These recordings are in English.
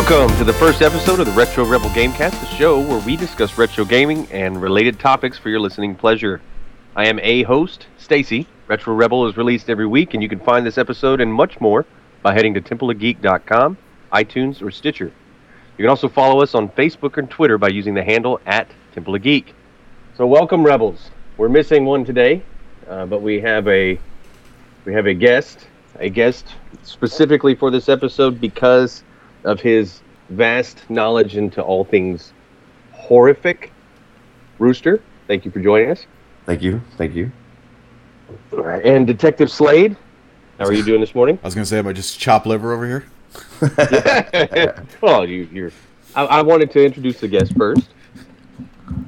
Welcome to the first episode of the Retro Rebel Gamecast, the show where we discuss retro gaming and related topics for your listening pleasure. I am a host, Stacy. Retro Rebel is released every week, and you can find this episode and much more by heading to templeofgeek.com, iTunes, or Stitcher. You can also follow us on Facebook and Twitter by using the handle at Temple of Geek. So, welcome, Rebels. We're missing one today, uh, but we have a we have a guest, a guest specifically for this episode because of his vast knowledge into all things horrific. Rooster, thank you for joining us. Thank you. Thank you. And Detective Slade, how are you doing this morning? I was gonna say, am I just chop liver over here? well, you, you're. I, I wanted to introduce the guest first,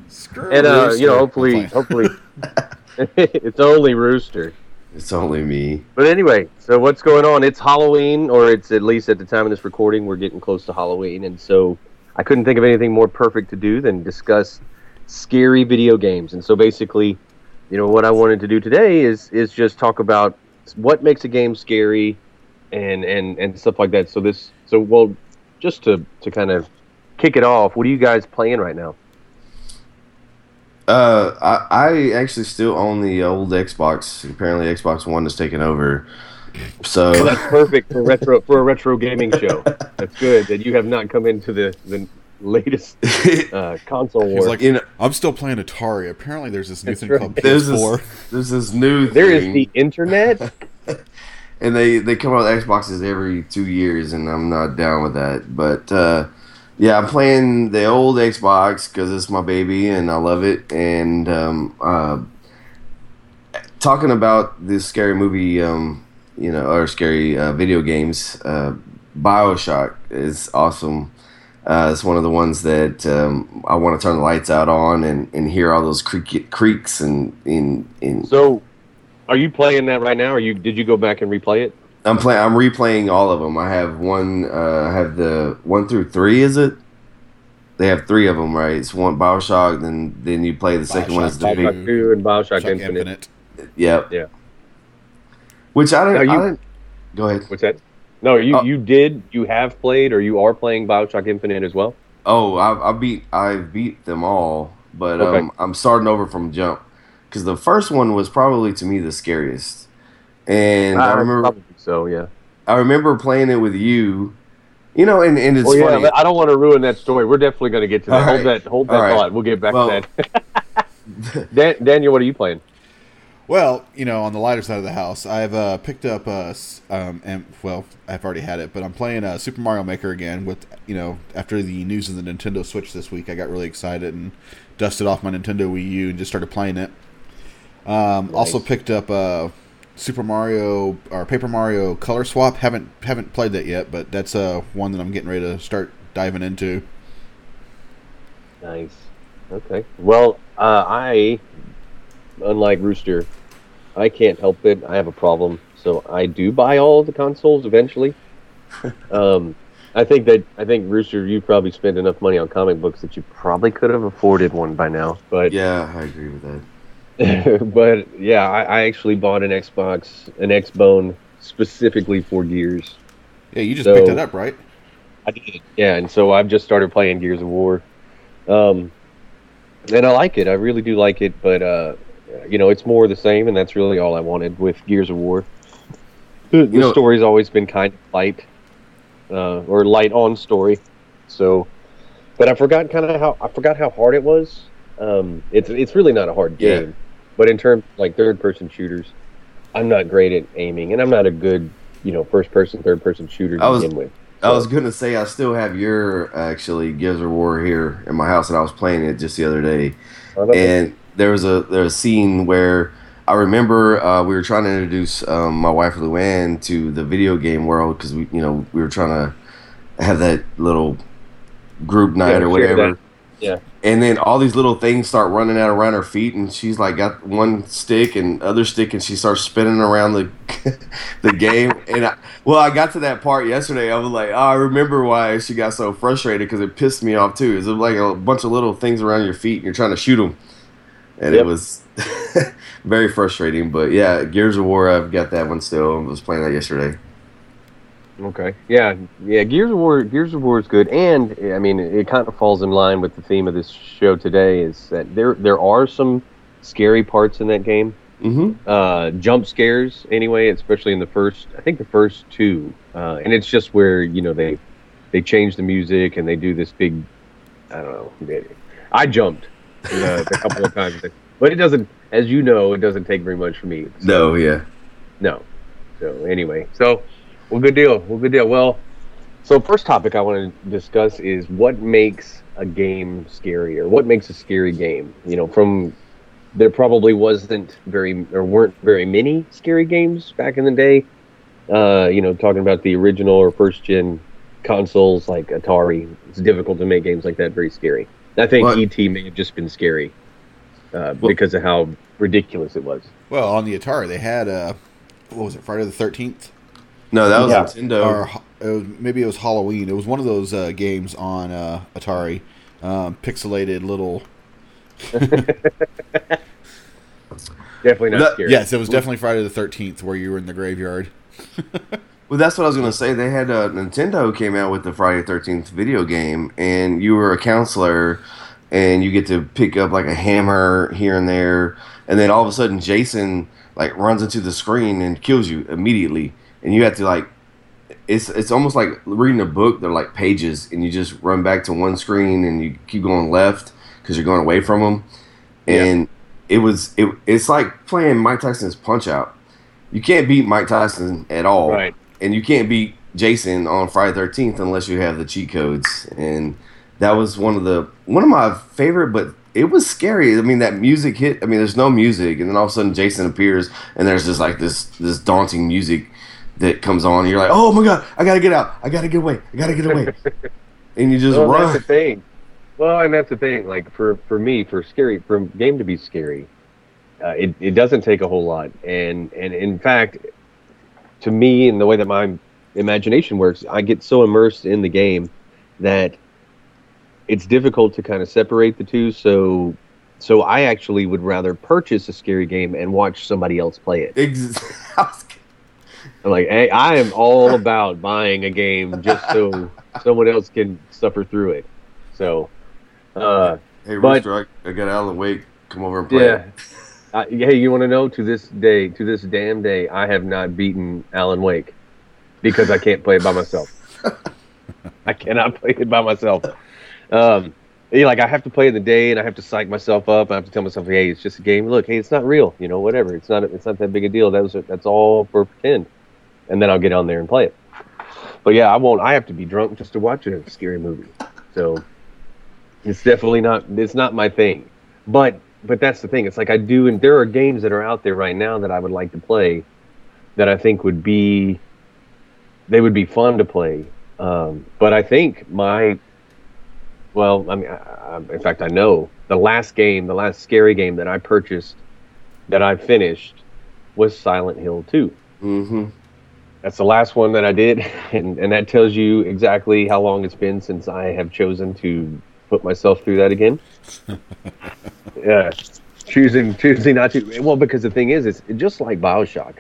Screw and uh, Rooster. you know, hopefully, hopefully, it's only Rooster. It's only me. But anyway, so what's going on? It's Halloween, or it's at least at the time of this recording, we're getting close to Halloween, and so I couldn't think of anything more perfect to do than discuss scary video games. And so basically, you know, what I wanted to do today is is just talk about what makes a game scary, and and and stuff like that. So this, so well, just to to kind of kick it off, what are you guys playing right now? Uh, I, I actually still own the old Xbox. Apparently, Xbox One is taking over. So That's perfect for retro for a retro gaming show. That's good that you have not come into the the latest uh, console war. Like, you know, I'm still playing Atari. Apparently, there's this new thing right. called there's PS4. this, there's this new There is thing, the internet. and they they come out with Xboxes every two years, and I'm not down with that. But uh, yeah, I'm playing the old Xbox because it's my baby, and I love it. And um, uh, talking about this scary movie, um, you know, or scary uh, video games, uh, Bioshock is awesome. Uh, it's one of the ones that um, I want to turn the lights out on and, and hear all those creak, creaks and in in. So, are you playing that right now, or you did you go back and replay it? I'm playing. I'm replaying all of them. I have one. Uh, I have the one through three. Is it? They have three of them, right? It's one Bioshock, then then you play the second one. Is the Bioshock big, Two and Bioshock Bioshock Infinite. Infinite. yep. Yeah. Which I Now don't. you- I didn't go ahead. What's that? No, you Oh. you did you have played or you are playing Bioshock Infinite as well. Oh, I, I beat. I beat them all, but Okay. um, I'm starting over from jump because the first one was probably to me the scariest, and I Uh, remember. probably so yeah. I remember playing it with you. You know, and, and it's Well, yeah, funny. but I don't want to ruin that story. We're definitely going to get to that. All Hold right. that hold that All right. thought. We'll get back Well- to that. Dan, Daniel, what are you playing? Well, you know, on the lighter side of the house, I've uh, picked up, uh, s- um, and well, I've already had it, but I'm playing uh, Super Mario Maker again. With you know, after the news of the Nintendo Switch this week, I got really excited and dusted off my Nintendo Wii U and just started playing it. Um, Also picked up uh, Super Mario or Paper Mario Color Swap. haven't haven't played that yet, but that's uh, one that I'm getting ready to start diving into. Nice. Okay. Well, uh, I, unlike Rooster, I can't help it. I have a problem, so I do buy all of the consoles eventually. um, I think that I think Rooster, you probably spent enough money on comic books that you probably could have afforded one by now. But yeah, I agree with that. but yeah, I, I actually bought an Xbox, an Xbone specifically for Gears. Yeah, you just So- picked it up, right? I did. Yeah, and so I've just started playing Gears of War. Um, and I like it. I really do like it, but uh, you know, it's more the same, and that's really all I wanted with Gears of War. The, the You know- story's always been kind of light, uh, or light on story. So, but I forgot kind of how I forgot how hard it was. Um, it's it's really not a hard Yeah. game, but in terms like third person shooters, I'm not great at aiming, and I'm not a good you know first person third person shooter to I was- begin with. I was gonna say I still have your actually Gears of War here in my house, and I was playing it just the other day. And there was a there was a scene where I remember uh, we were trying to introduce um, my wife Luann to the video game world because we you know we were trying to have that little group night Yeah, or whatever. Yeah. And then all these little things start running out around her feet, and she's like got one stick and other stick, and she starts spinning around the the game. And I, well, I got to that part yesterday. I was like, oh, I remember why she got so frustrated because it pissed me off too. It's like a bunch of little things around your feet, and you're trying to shoot them, and Yep. it was very frustrating. But yeah, Gears of War, I've got that one still. I was playing that yesterday. Okay. Yeah. Yeah. Gears of War. Gears of War is good, and I mean, it kind of falls in line with the theme of this show today. Is that there there are some scary parts in that game. Mm-hmm. Uh, jump scares, anyway, especially in the first. I think the first two, uh, and it's just where you know they they change the music and they do this big. I don't know. they- I jumped a couple of times, but it doesn't. As you know, it doesn't take very much for me. So- No, yeah. no. So anyway, so well, good deal. Well, good deal. Well, so first topic I want to discuss is what makes a game scary, or what makes a scary game. You know, from there probably wasn't very or weren't very many scary games back in the day. Uh, you know, talking about the original or first gen consoles like Atari, it's difficult to make games like that very scary. I think What? ET may have just been scary uh, Well- because of how ridiculous it was. Well, on the Atari, they had uh, what was it, Friday the Thirteenth, No, that was Yeah. Nintendo. or it was, maybe it was Halloween. It was one of those uh, games on uh, Atari, um, pixelated little. Definitely not That- scary. Yes, it was definitely Friday the Thirteenth, where you were in the graveyard. Well, that's what I was gonna say. They had uh, Nintendo came out with the Friday Thirteenth video game, and you were a counselor, and you get to pick up like a hammer here and there, and then all of a sudden Jason like runs into the screen and kills you immediately, and you have to like. It's it's almost like reading a book. They're like pages, and you just run back to one screen, and you keep going left because you're going away from them, Yeah. and it was it. It's like playing Mike Tyson's Punch Out. You can't beat Mike Tyson at all Right. and you can't beat Jason on Friday Thirteenth unless you have the cheat codes. And that was one of the one of my favorite, but it was scary. I mean, that music hit. I mean, there's no music, and then all of a sudden Jason appears, and there's just like this this daunting music that comes on. And you're like, oh my god, I gotta get out, I gotta get away, I gotta get away, and you just Well, that's the run. thing. Well, and that's the thing. Like for for me, for scary, for game to be scary, uh, it it doesn't take a whole lot. And and in fact, to me, and the way that my imagination works, I get so immersed in the game that it's difficult to kind of separate the two. So so I actually would rather purchase a scary game and watch somebody else play it. Ex- I was- I'm like, hey, I am all about buying a game just so someone else can suffer through it. So, uh, hey, But- Rooster, I, I got Alan Wake. Come over and play. yeah. Hey, you want to know? To this day, to this damn day, I have not beaten Alan Wake because I can't play it by myself. I cannot play it by myself. Um, you know, like I have to play in the day, and I have to psych myself up. I have to tell myself, "Hey, it's just a game. Look, hey, it's not real. You know, whatever. It's not. It's not that big a deal. That was. That's all for pretend." And then I'll get on there and play it. But yeah, I won't. I have to be drunk just to watch a scary movie. So it's definitely not. It's not my thing. But but that's the thing. It's like I do, and there are games that are out there right now that I would like to play, that I think would be, they would be fun to play. Um, but I think my, well, I mean, I, I, in fact, I know the last game, the last scary game that I purchased, that I finished, was Silent Hill Two. Mm-hmm. That's the last one that I did, and, and that tells you exactly how long it's been since I have chosen to put myself through that again. yeah, choosing choosing not to. Well, because the thing is, it's just like Bioshock.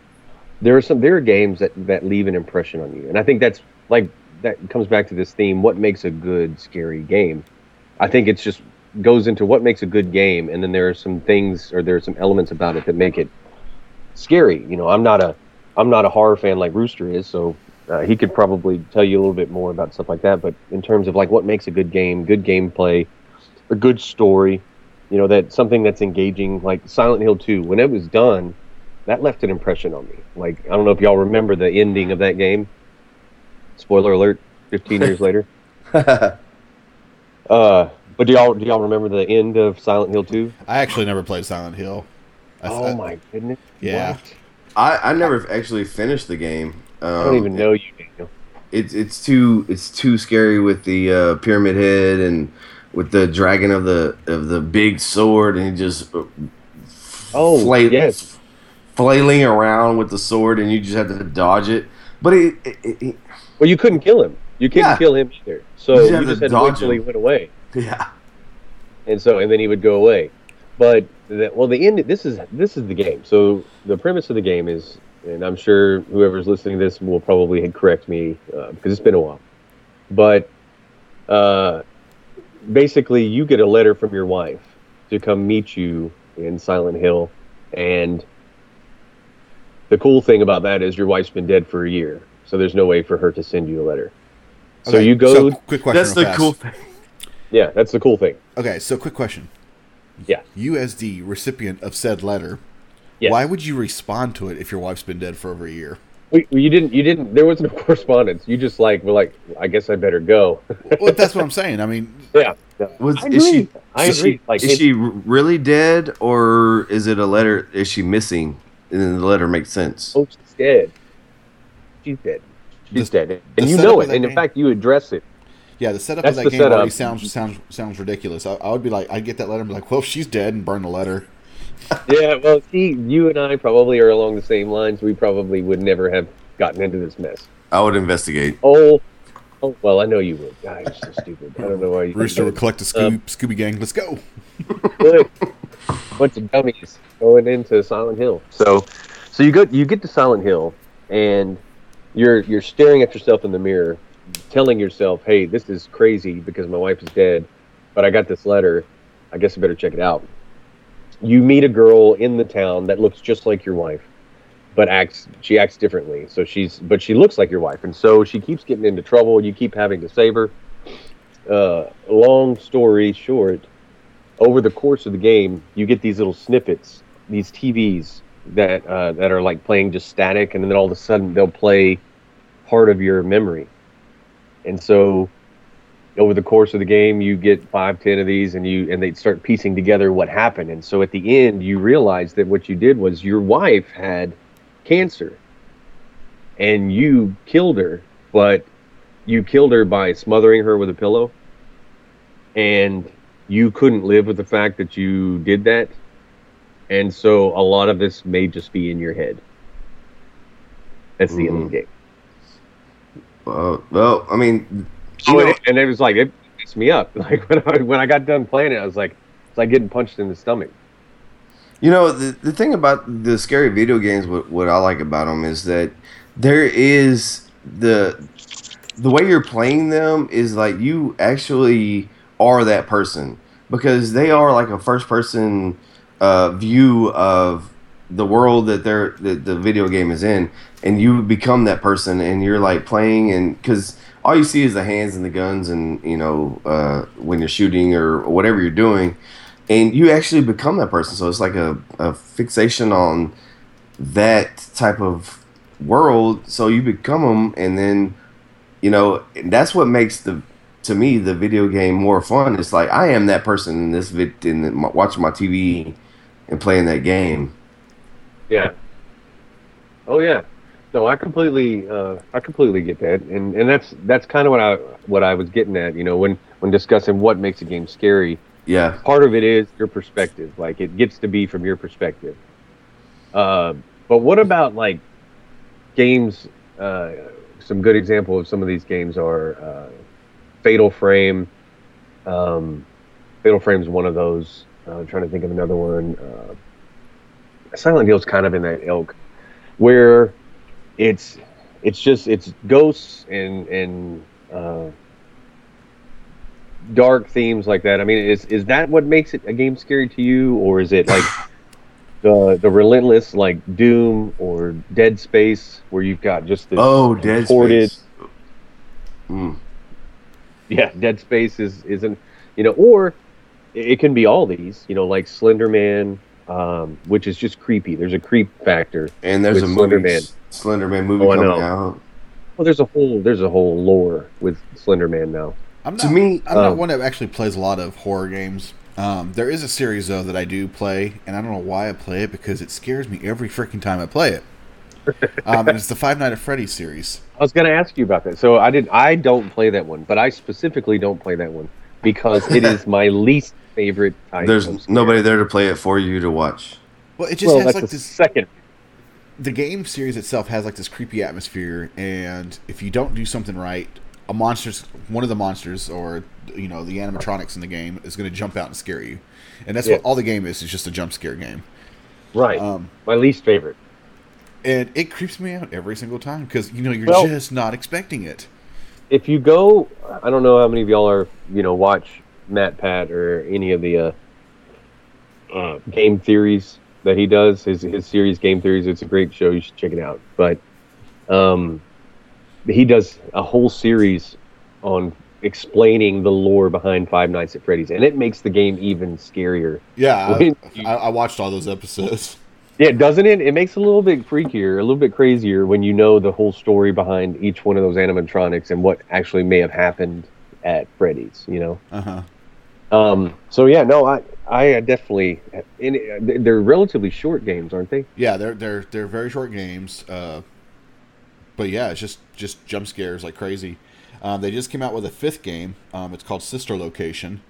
There are some there are games that that leave an impression on you, and I think that's like that comes back to this theme: what makes a good scary game? I think it's just goes into what makes a good game, and then there are some things or there are some elements about it that make it scary. You know, I'm not a I'm not a horror fan like Rooster is, so uh, he could probably tell you a little bit more about stuff like that. But in terms of like what makes a good game, good gameplay, a good story, you know, that something that's engaging, like Silent Hill 2, when it was done, that left an impression on me. Like I don't know if y'all remember the ending of that game. Spoiler alert: 15 years later. Uh, but do y'all do y'all remember the end of Silent Hill 2? I actually never played Silent Hill. I Oh my goodness! Yeah. What? I, I never actually finished the game. Um, I don't even know you, Daniel. it's it's too it's too scary with the uh, pyramid head and with the dragon of the of the big sword and he just uh, Oh, yes. flailing around with the sword and you just have to dodge it. But it, it, it, Well, you couldn't kill him. You couldn't Yeah. kill him either. So You you just have just, had to wait dodge till he went away, yeah and so and then he would go away. But the, well, the end. This is this is the game. So the premise of the game is and I'm sure whoever's listening to this will probably correct me uh, because it's been a while. But uh, basically, you get a letter from your wife to come meet you in Silent Hill, and the cool thing about that is your wife's been dead for a year, so there's no way for her to send you a letter. So you go, quick question. That's the fast. cool thing. yeah, that's the cool thing. Okay, so quick question. Yeah. You as the recipient of said letter, Yes. why would you respond to it if your wife's been dead for over a year? We, you didn't. You didn't. There was no correspondence. You just like were like, I guess I better go. Well, that's what I'm saying. I mean, yeah. Was, I is she? I is agree. She, Like, is she really dead, or is it a letter? Is she missing? And then the letter makes sense. Oh, she's dead. She's dead. She's The- dead, and you know it. that And in fact, you address it. Yeah, the setup That's of that game already sounds sounds sounds ridiculous. I, I would be like, I'd get that letter and be like, well, if she's dead, and burn the letter. Yeah. Well, see, you and I probably are along the same lines. We probably would never have gotten into this mess. I would investigate. Oh. Oh, well, I know you would. God, you're so stupid. I don't know why you. Rooster would collect the Scooby, Um, Scooby Gang. Let's go. Good. bunch of dummies going into Silent Hill. So, so you go, you get to Silent Hill, and you're you're staring at yourself in the mirror, telling yourself, "Hey, this is crazy because my wife is dead, but I got this letter. I guess I better check it out." You meet a girl in the town that looks just like your wife, but acts she acts differently. So she's but she looks like your wife, and so she keeps getting into trouble. You keep having to save her. Uh, long story short, over the course of the game, you get these little snippets, these TVs that uh, that are like playing just static, and then all of a sudden they'll play part of your memory. And so, over the course of the game, you get five, ten of these, and you and they start piecing together what happened. And so, at the end, you realize that what you did was your wife had cancer, and you killed her, but you killed her by smothering her with a pillow, and you couldn't live with the fact that you did that. And so a lot of this may just be in your head. That's the end of the mm-hmm. game. Uh, well, I mean, Oh, and, and it was like it messed me up. Like when I when I got done playing it, I was like, it's like getting punched in the stomach. You know, the, the thing about the scary video games, what, what I like about them is that there is the the way you're playing them is like you actually are that person because they are like a first person uh, view of the world that they're that the video game is in, and you become that person, and you're like playing, and because all you see is the hands and the guns, and you know uh, when you're shooting or whatever you're doing, and you actually become that person. So it's like a, a fixation on that type of world. So you become them, and then you know that's what makes the to me the video game more fun. It's like I am that person in this vid in the, watching my TV and playing that game. Yeah. Oh yeah. No, I completely, uh, I completely get that, and and that's that's kind of what I what I was getting at. You know, when when discussing what makes a game scary, Yeah, part of it is your perspective. Like it gets to be from your perspective. Uh, but what about like games? Uh, some good example of some of these games are uh, Fatal Frame. Um, Fatal Frame is one of those. Uh, I'm trying to think of another one. Silent Hill's kind of in that ilk, where it's it's just it's ghosts and and uh, dark themes like that. I mean, is is that what makes it a game scary to you, or is it like the the relentless like Doom or Dead Space, where you've got just this Oh, Dead contorted- Space. Mm. yeah, Dead Space is isn't you know, or it can be all these, you know, like Slender Man, um, which is just creepy. There's a creep factor. And there's a movie, Slender Man. Slender Man movie Oh, coming out. Well, there's a whole there's a whole lore with Slender Man now. I'm To me, I'm not um, one that actually plays a lot of horror games. Um, there is a series though that I do play, and I don't know why I play it because it scares me every freaking time I play it. Um, and it's the Five Nights at Freddy's series. I was going to ask you about that. So I did. I don't play that one, but I specifically don't play that one because it is my least favorite type. There's scare. nobody there to play it for you to watch. Well, it just Well, has like the this. second. The game series itself has like this creepy atmosphere, and if you don't do something right, a monster's one of the monsters or you know the animatronics in the game is going to jump out and scare you, and that's Yeah. what all the game is. Is just a jump scare game. Right. Um, my least favorite. and it creeps me out every single time because you know you're Well- just not expecting it. If you go, I don't know how many of y'all are, you know, watch MatPat or any of the uh, uh, game theories that he does. His his series Game Theories. It's a great show. You should check it out. But um, he does a whole series on explaining the lore behind Five Nights at Freddy's, and it makes the game even scarier. Yeah, I, I watched all those episodes. Yeah, doesn't it? It makes it a little bit freakier, a little bit crazier when you know the whole story behind each one of those animatronics and what actually may have happened at Freddy's. You know. Uh huh. Um, so yeah, no, I I definitely and they're relatively short games, aren't they? Yeah, they're they're they're very short games. Uh, but yeah, it's just just jump scares like crazy. Um, they just came out with a fifth game. Um, it's called Sister Location.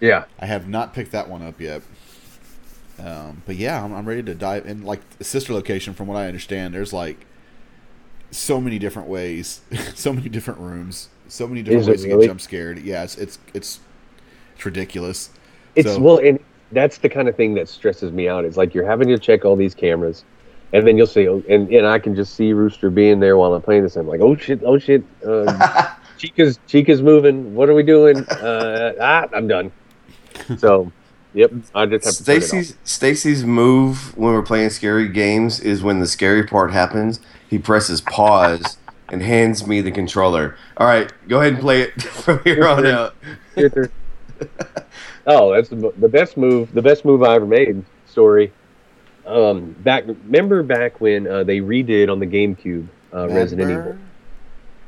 Yeah. I have not picked that one up yet. Um, but yeah, I'm, I'm ready to dive in. Like Sister Location, from what I understand, there's like so many different ways, so many different rooms, so many different Is ways to get jump scared. Yeah, it's it's it's, it's ridiculous. It's So- well, and that's the kind of thing that stresses me out. Is like you're having to check all these cameras, and then you'll say, oh, and and I can just see Rooster being there while I'm playing this. I'm like, oh shit, oh shit, uh, Chica's Chica's moving. What are we doing? Uh, ah, I'm done. So, yep, I just have to turn it off. Stacy's Stacy's move when we're playing scary games is when the scary part happens, he presses pause and hands me the controller. All right, go ahead and play it from here on out. Oh, that's the, the best move. The best move I ever made. Story. Um, back. Remember back when uh, they redid on the GameCube uh, Resident Evil.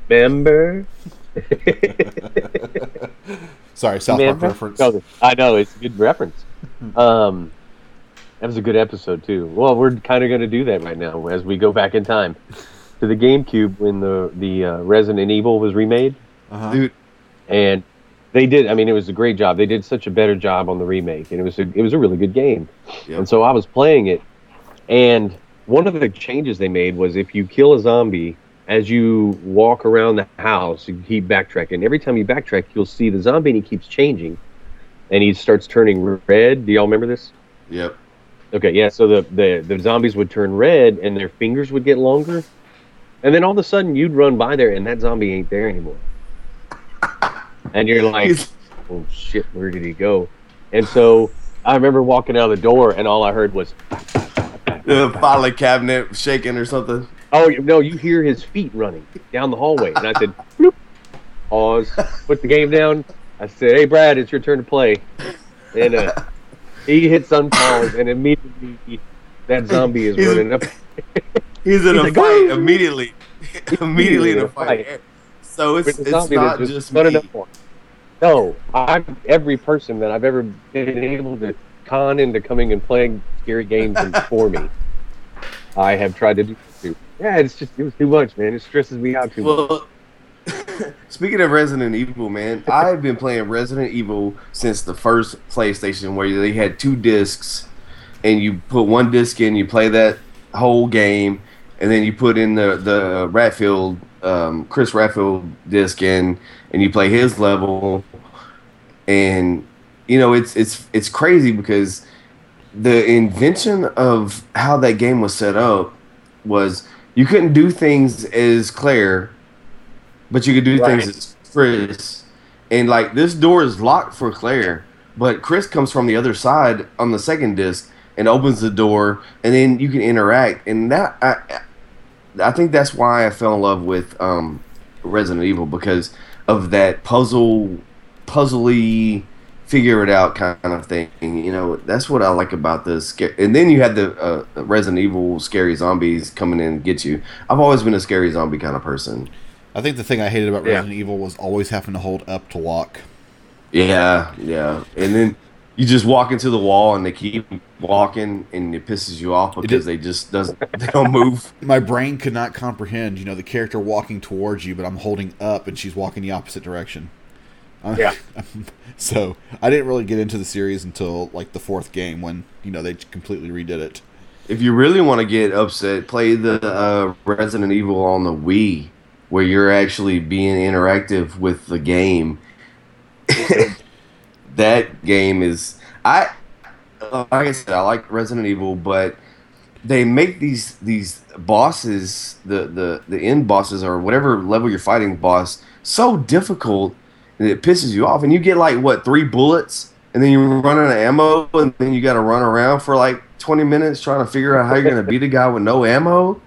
Remember? Sorry, South Man, Park reference. no, I know it's a good reference. Um, that was a good episode too. Well, we're kind of going to do that right now as we go back in time to the GameCube when the the uh, Resident Evil was remade, Uh-huh. Dude, and they did. I mean, it was a great job. They did such a better job on the remake, and it was a, it was a really good game. Yep. And so I was playing it, and one of the changes they made was if you kill a zombie. As you walk around the house, you keep backtracking. Every time you backtrack, you'll see the zombie, and he keeps changing, and he starts turning red. Do y'all remember this? Yep. Okay, yeah. So the, the the zombies would turn red, and their fingers would get longer, and then all of a sudden you'd run by there, and that zombie ain't there anymore. And you're like, "Oh shit, where did he go?" And so I remember walking out the door, and all I heard was, The filing cabinet shaking or something. "Oh no!" You hear his feet running down the hallway, and I said, Bloop. "Pause." Put the game down. I said, "Hey, Brad, it's your turn to play." And uh, he hits unpause, and immediately that zombie is He's- running up. He's in He's a like, fight "Oh." immediately. immediately in a fight. So it's it's not just running me. No, I'm every person that I've ever been able to con into coming and playing scary games for me. I have tried to do. Yeah, it's just it was too much, man. It stresses me out too much. Well, speaking of Resident Evil, man, I've been playing Resident Evil since the first PlayStation, where they had two discs, and you put one disc in, you play that whole game, and then you put in the the Redfield, um, Chris Redfield disc in, and you play his level, and you know it's it's it's crazy because the invention of how that game was set up was you couldn't do things as Claire, but you could do Right. things as Chris. And like this door is locked for Claire, but Chris comes from the other side on the second disc and opens the door, and then you can interact. And that I, I think that's why I fell in love with um, Resident Evil because of that puzzle, puzzly, figure it out kind of thing. You know, that's what I like about the scare. And then you had the uh, Resident Evil scary zombies coming in and get you. I've always been a scary zombie kind of person. I think the thing I hated about Yeah. Resident Evil was always having to hold up to walk. Yeah, yeah. And then you just walk into the wall and they keep walking and it pisses you off because they just doesn't they don't move. My brain could not comprehend, you know, the character walking towards you, but I'm holding up and she's walking the opposite direction. Uh, Yeah. so I didn't really get into the series until like the fourth game when you know they completely redid it. If you really want to get upset, play the uh, Resident Evil on the Wii, where you're actually being interactive with the game. that game is I like I said I like Resident Evil, but they make these these bosses, the the the end bosses or whatever level you're fighting boss, so difficult and it pisses you off. And you get like what three bullets, and then you run out of ammo, and then you got to run around for like 20 minutes trying to figure out how you're gonna beat a guy with no ammo.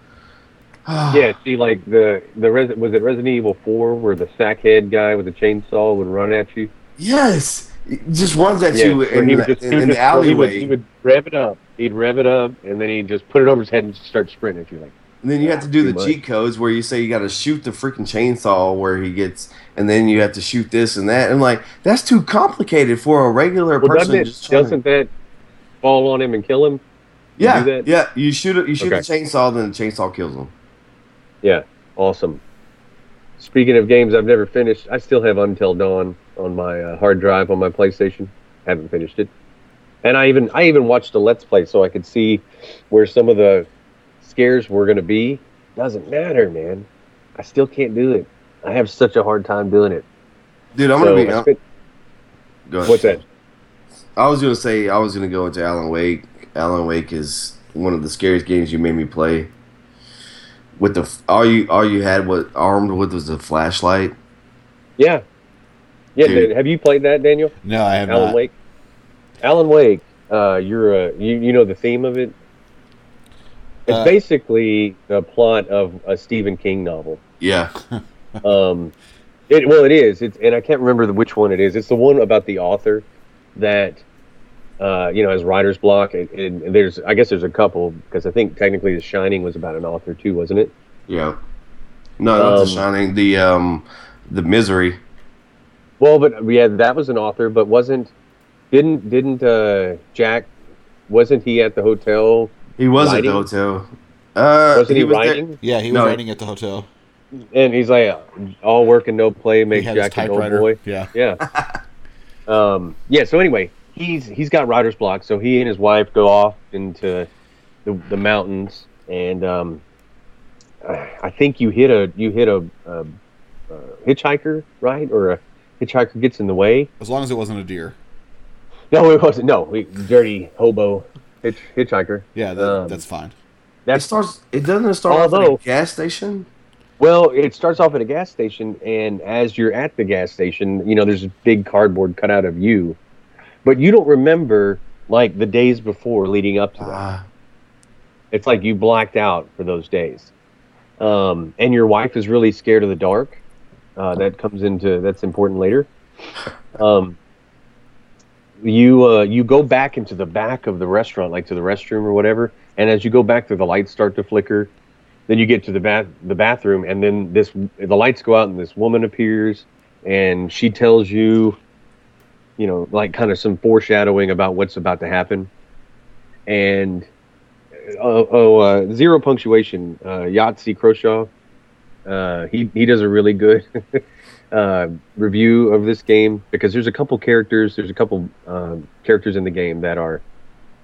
yeah, see, like the the Res- was it Resident Evil Four where the sackhead guy with the chainsaw would run at you? Yes, it just runs at Yeah, you in, he the, would just- in, he would in the just- he would- alleyway. He would rev it up. He'd rev it up, and then he'd just put it over his head and start sprinting at you. Like, And then you have to do the much. cheat codes where you say you got to shoot the freaking chainsaw where he gets, and then you have to shoot this and that. And like that's too complicated for a regular well, person. doesn't just doesn't that fall on him and kill him? yeah, do yeah. You shoot it. You shoot Okay. the chainsaw, then the chainsaw kills him. Yeah, awesome. Speaking of games I've never finished, I still have Until Dawn on my uh, hard drive on my PlayStation. Haven't finished it, and I even I even watched a Let's Play so I could see where some of the scares were going to be. Doesn't matter, man. I still can't do it. I have such a hard time doing it. Dude, I'm So gonna be. I spent- go ahead. what's that? I was gonna say I was gonna go into Alan Wake. Alan Wake is one of the scariest games you made me play. With the all you all you had what armed with was a flashlight. Yeah, yeah. Dude. Have you played that, Daniel? No, I have Alan not. Wake. Alan Wake. Uh, you're uh, you you know the theme of it. It's Uh, basically the plot of a Stephen King novel. Yeah, Um, it well, it is. It's and I can't remember the, which one it is. It's the one about the author that uh, you know has writer's block. And, and there's I guess there's a couple because I think technically The Shining was about an author too, wasn't it? yeah. No, not Um, the Shining. The um, the Misery. Well, but yeah, that was an author, but wasn't didn't didn't uh, Jack wasn't he at the hotel? He was Writing? at the hotel. Uh, Wasn't he, was there- writing? Yeah, he was No. writing at the hotel. And he's like, all work and no play makes Jack a dull boy. Yeah. Yeah. um, yeah. So anyway, he's he's got writer's block, so he and his wife go off into the, the mountains, and um, I I think you hit a you hit a, a, a hitchhiker, right? Or a hitchhiker gets in the way. As long as it wasn't a deer. No, it wasn't. No, we, dirty hobo hitch, hitchhiker. Yeah, that, Um, that's fine. That starts. It doesn't start off at a gas station. Well, it starts off at a gas station, and as you're at the gas station, you know, there's a big cardboard cutout of you, but you don't remember like the days before leading up to that. Ah, It's like you blacked out for those days, um, and your wife is really scared of the dark. Uh, that comes into that's important later. Um, you uh, you go back into the back of the restaurant, like to the restroom or whatever, and as you go back there, the lights start to flicker. Then you get to the bath the bathroom, and then this the lights go out, and this woman appears, and she tells you, you know, like kind of some foreshadowing about what's about to happen, and oh, oh uh, zero punctuation. Uh, Yahtzee Croshaw, uh, he he does a really good uh, review of this game because there's a couple characters, there's a couple um, characters in the game that are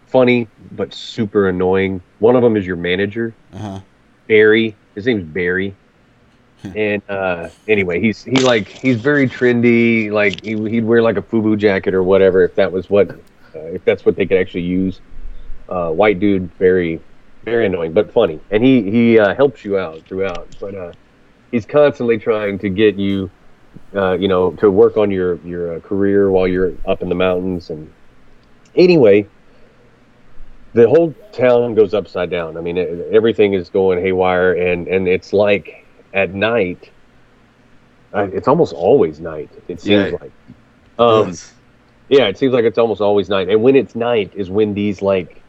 funny but super annoying. One of them is your manager, Uh huh. Barry. His name's Barry. And uh, anyway, he's he like he's very trendy. Like he he'd wear like a FUBU jacket or whatever if that was what uh, if that's what they could actually use. Uh, white dude, very very annoying but funny, and he he uh, helps you out throughout. But uh, he's constantly trying to get you, uh, you know, to work on your your uh, career while you're up in the mountains. And anyway, the whole town goes upside down. I mean, it, everything is going haywire, and and it's like at night. Uh, it's almost always night. It seems Yeah. like. Um, yes. yeah, it seems like it's almost always night. And when it's night is when these like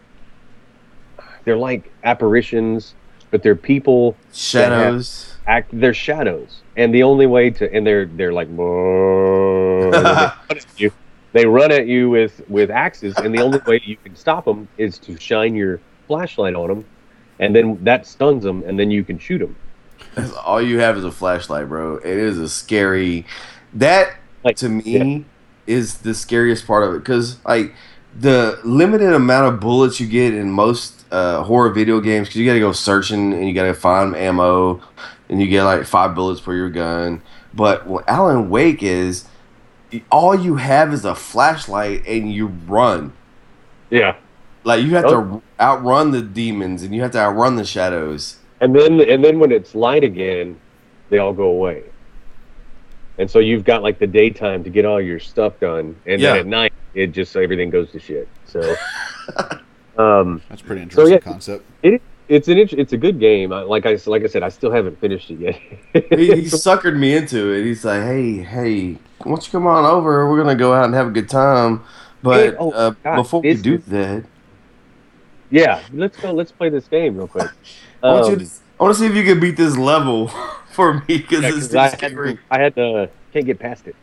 they're like apparitions, but they're people shadows. act they're shadows. And the only way to and they're they're like they run at you. They run at you with with axes and the only way you can stop them is to shine your flashlight on them and then that stuns them and then you can shoot them. That's all you have is a flashlight, bro. It is a scary. That Like to me is the scariest part of it because like the limited amount of bullets you get in most uh, horror video games because you got to go searching and you got to find ammo and you get like five bullets for your gun. But what Alan Wake is, all you have is a flashlight and you run. Yeah. Like you have Oh. to outrun the demons and you have to outrun the shadows. and then and then when it's light again, they all go away. And so you've got like the daytime to get all your stuff done, and Yeah. then at night it just everything goes to shit. So, um, That's pretty interesting yeah. concept. it it's an it's a good game. I, like I like I said, I still haven't finished it yet. he, he suckered me into it. He's like, "Hey, hey, why don't you come on over? We're gonna go out and have a good time." But oh, uh, God, before we do that, yeah, let's go. Let's play this game real quick. I want you Um, to. I want to see if you can beat this level for me because Yeah, it's I had. I had to can't get past it.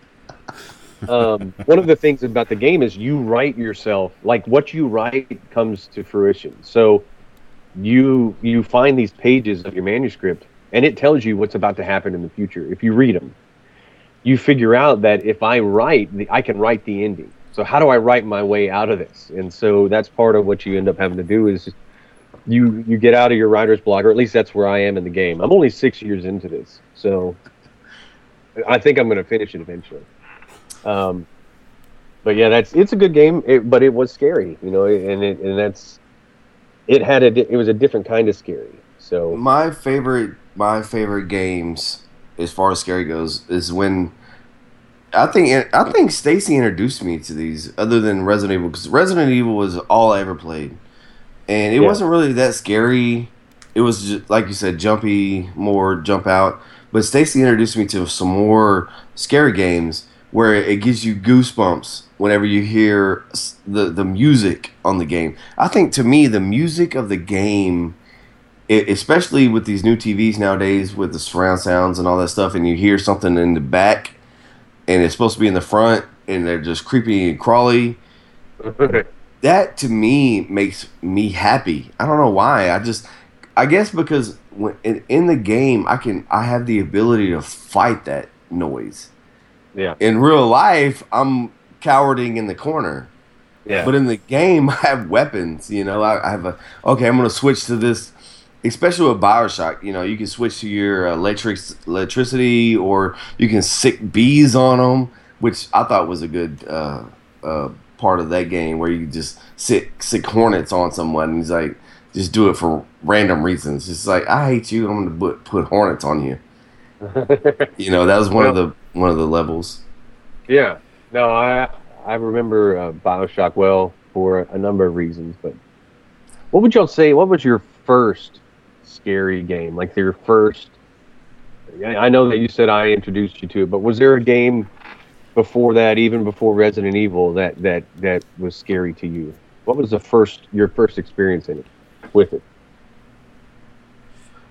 Um, one of the things about the game is you write yourself like what you write comes to fruition. So you you find these pages of your manuscript and it tells you what's about to happen in the future if you read them. You figure out that if I write, the, I can write the ending. So how do I write my way out of this? And so that's part of what you end up having to do is you you get out of your writer's block, or at least that's where I am in the game. I'm only six years into this, so I think I'm going to finish it eventually. Um, but yeah, that's it's a good game, it, but it was scary, you know, and it, and that's it had a it was a different kind of scary. So My favorite, my favorite games, as far as scary goes, is when I think I think Stacy introduced me to these, other than Resident Evil, because Resident Evil was all I ever played, and it Yeah. wasn't really that scary. It was just, like you said, jumpy, more jump out. But Stacy introduced me to some more scary games where it gives you goosebumps whenever you hear the the music on the game. I think to me the music of the game it, especially with these new TVs nowadays with the surround sounds and all that stuff, and you hear something in the back, and it's supposed to be in the front, and they're just creepy and crawly. That to me makes me happy. I don't know why. I just, I guess because when in, in the game, I can, I have the ability to fight that noise. Yeah, In real life, I'm cowarding in the corner. yeah, But in the game, I have weapons. You know, I, I have a okay. I'm gonna switch to this, especially with Bioshock. You know, you can switch to your electric electricity, or you can sic bees on them, which I thought was a good uh, uh, part of that game, where you just sic sic hornets on someone. And he's like, just do it for random reasons. It's like I hate you, I'm gonna put put hornets on you. You know, that was one of the one of the levels. yeah. No, I I remember uh, Bioshock well for a number of reasons, but what would y'all say? What was your first scary game? Like your first? I I know that you said I introduced you to it, but was there a game before that, even before Resident Evil, that that that was scary to you? What was the first your first experience in it with it?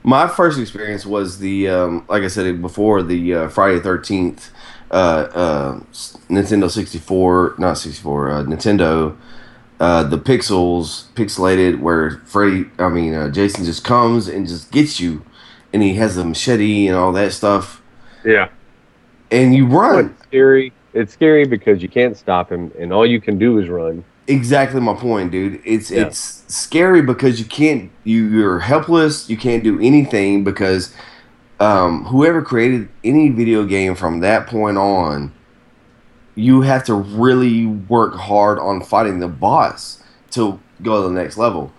My first experience was the, um, like I said before, the uh, Friday Thirteenth uh, uh, Nintendo sixty four, not sixty four, uh, Nintendo, uh, the pixels pixelated, where Freddy, I mean uh, Jason, just comes and just gets you, and he has a machete and all that stuff, Yeah, and you run. it's scary. It's scary because you can't stop him, and all you can do is run. Exactly my point, dude. It's Yeah. it's scary because you can't you you're helpless. You can't do anything because um, whoever created any video game from that point on, you have to really work hard on fighting the boss to go to the next level.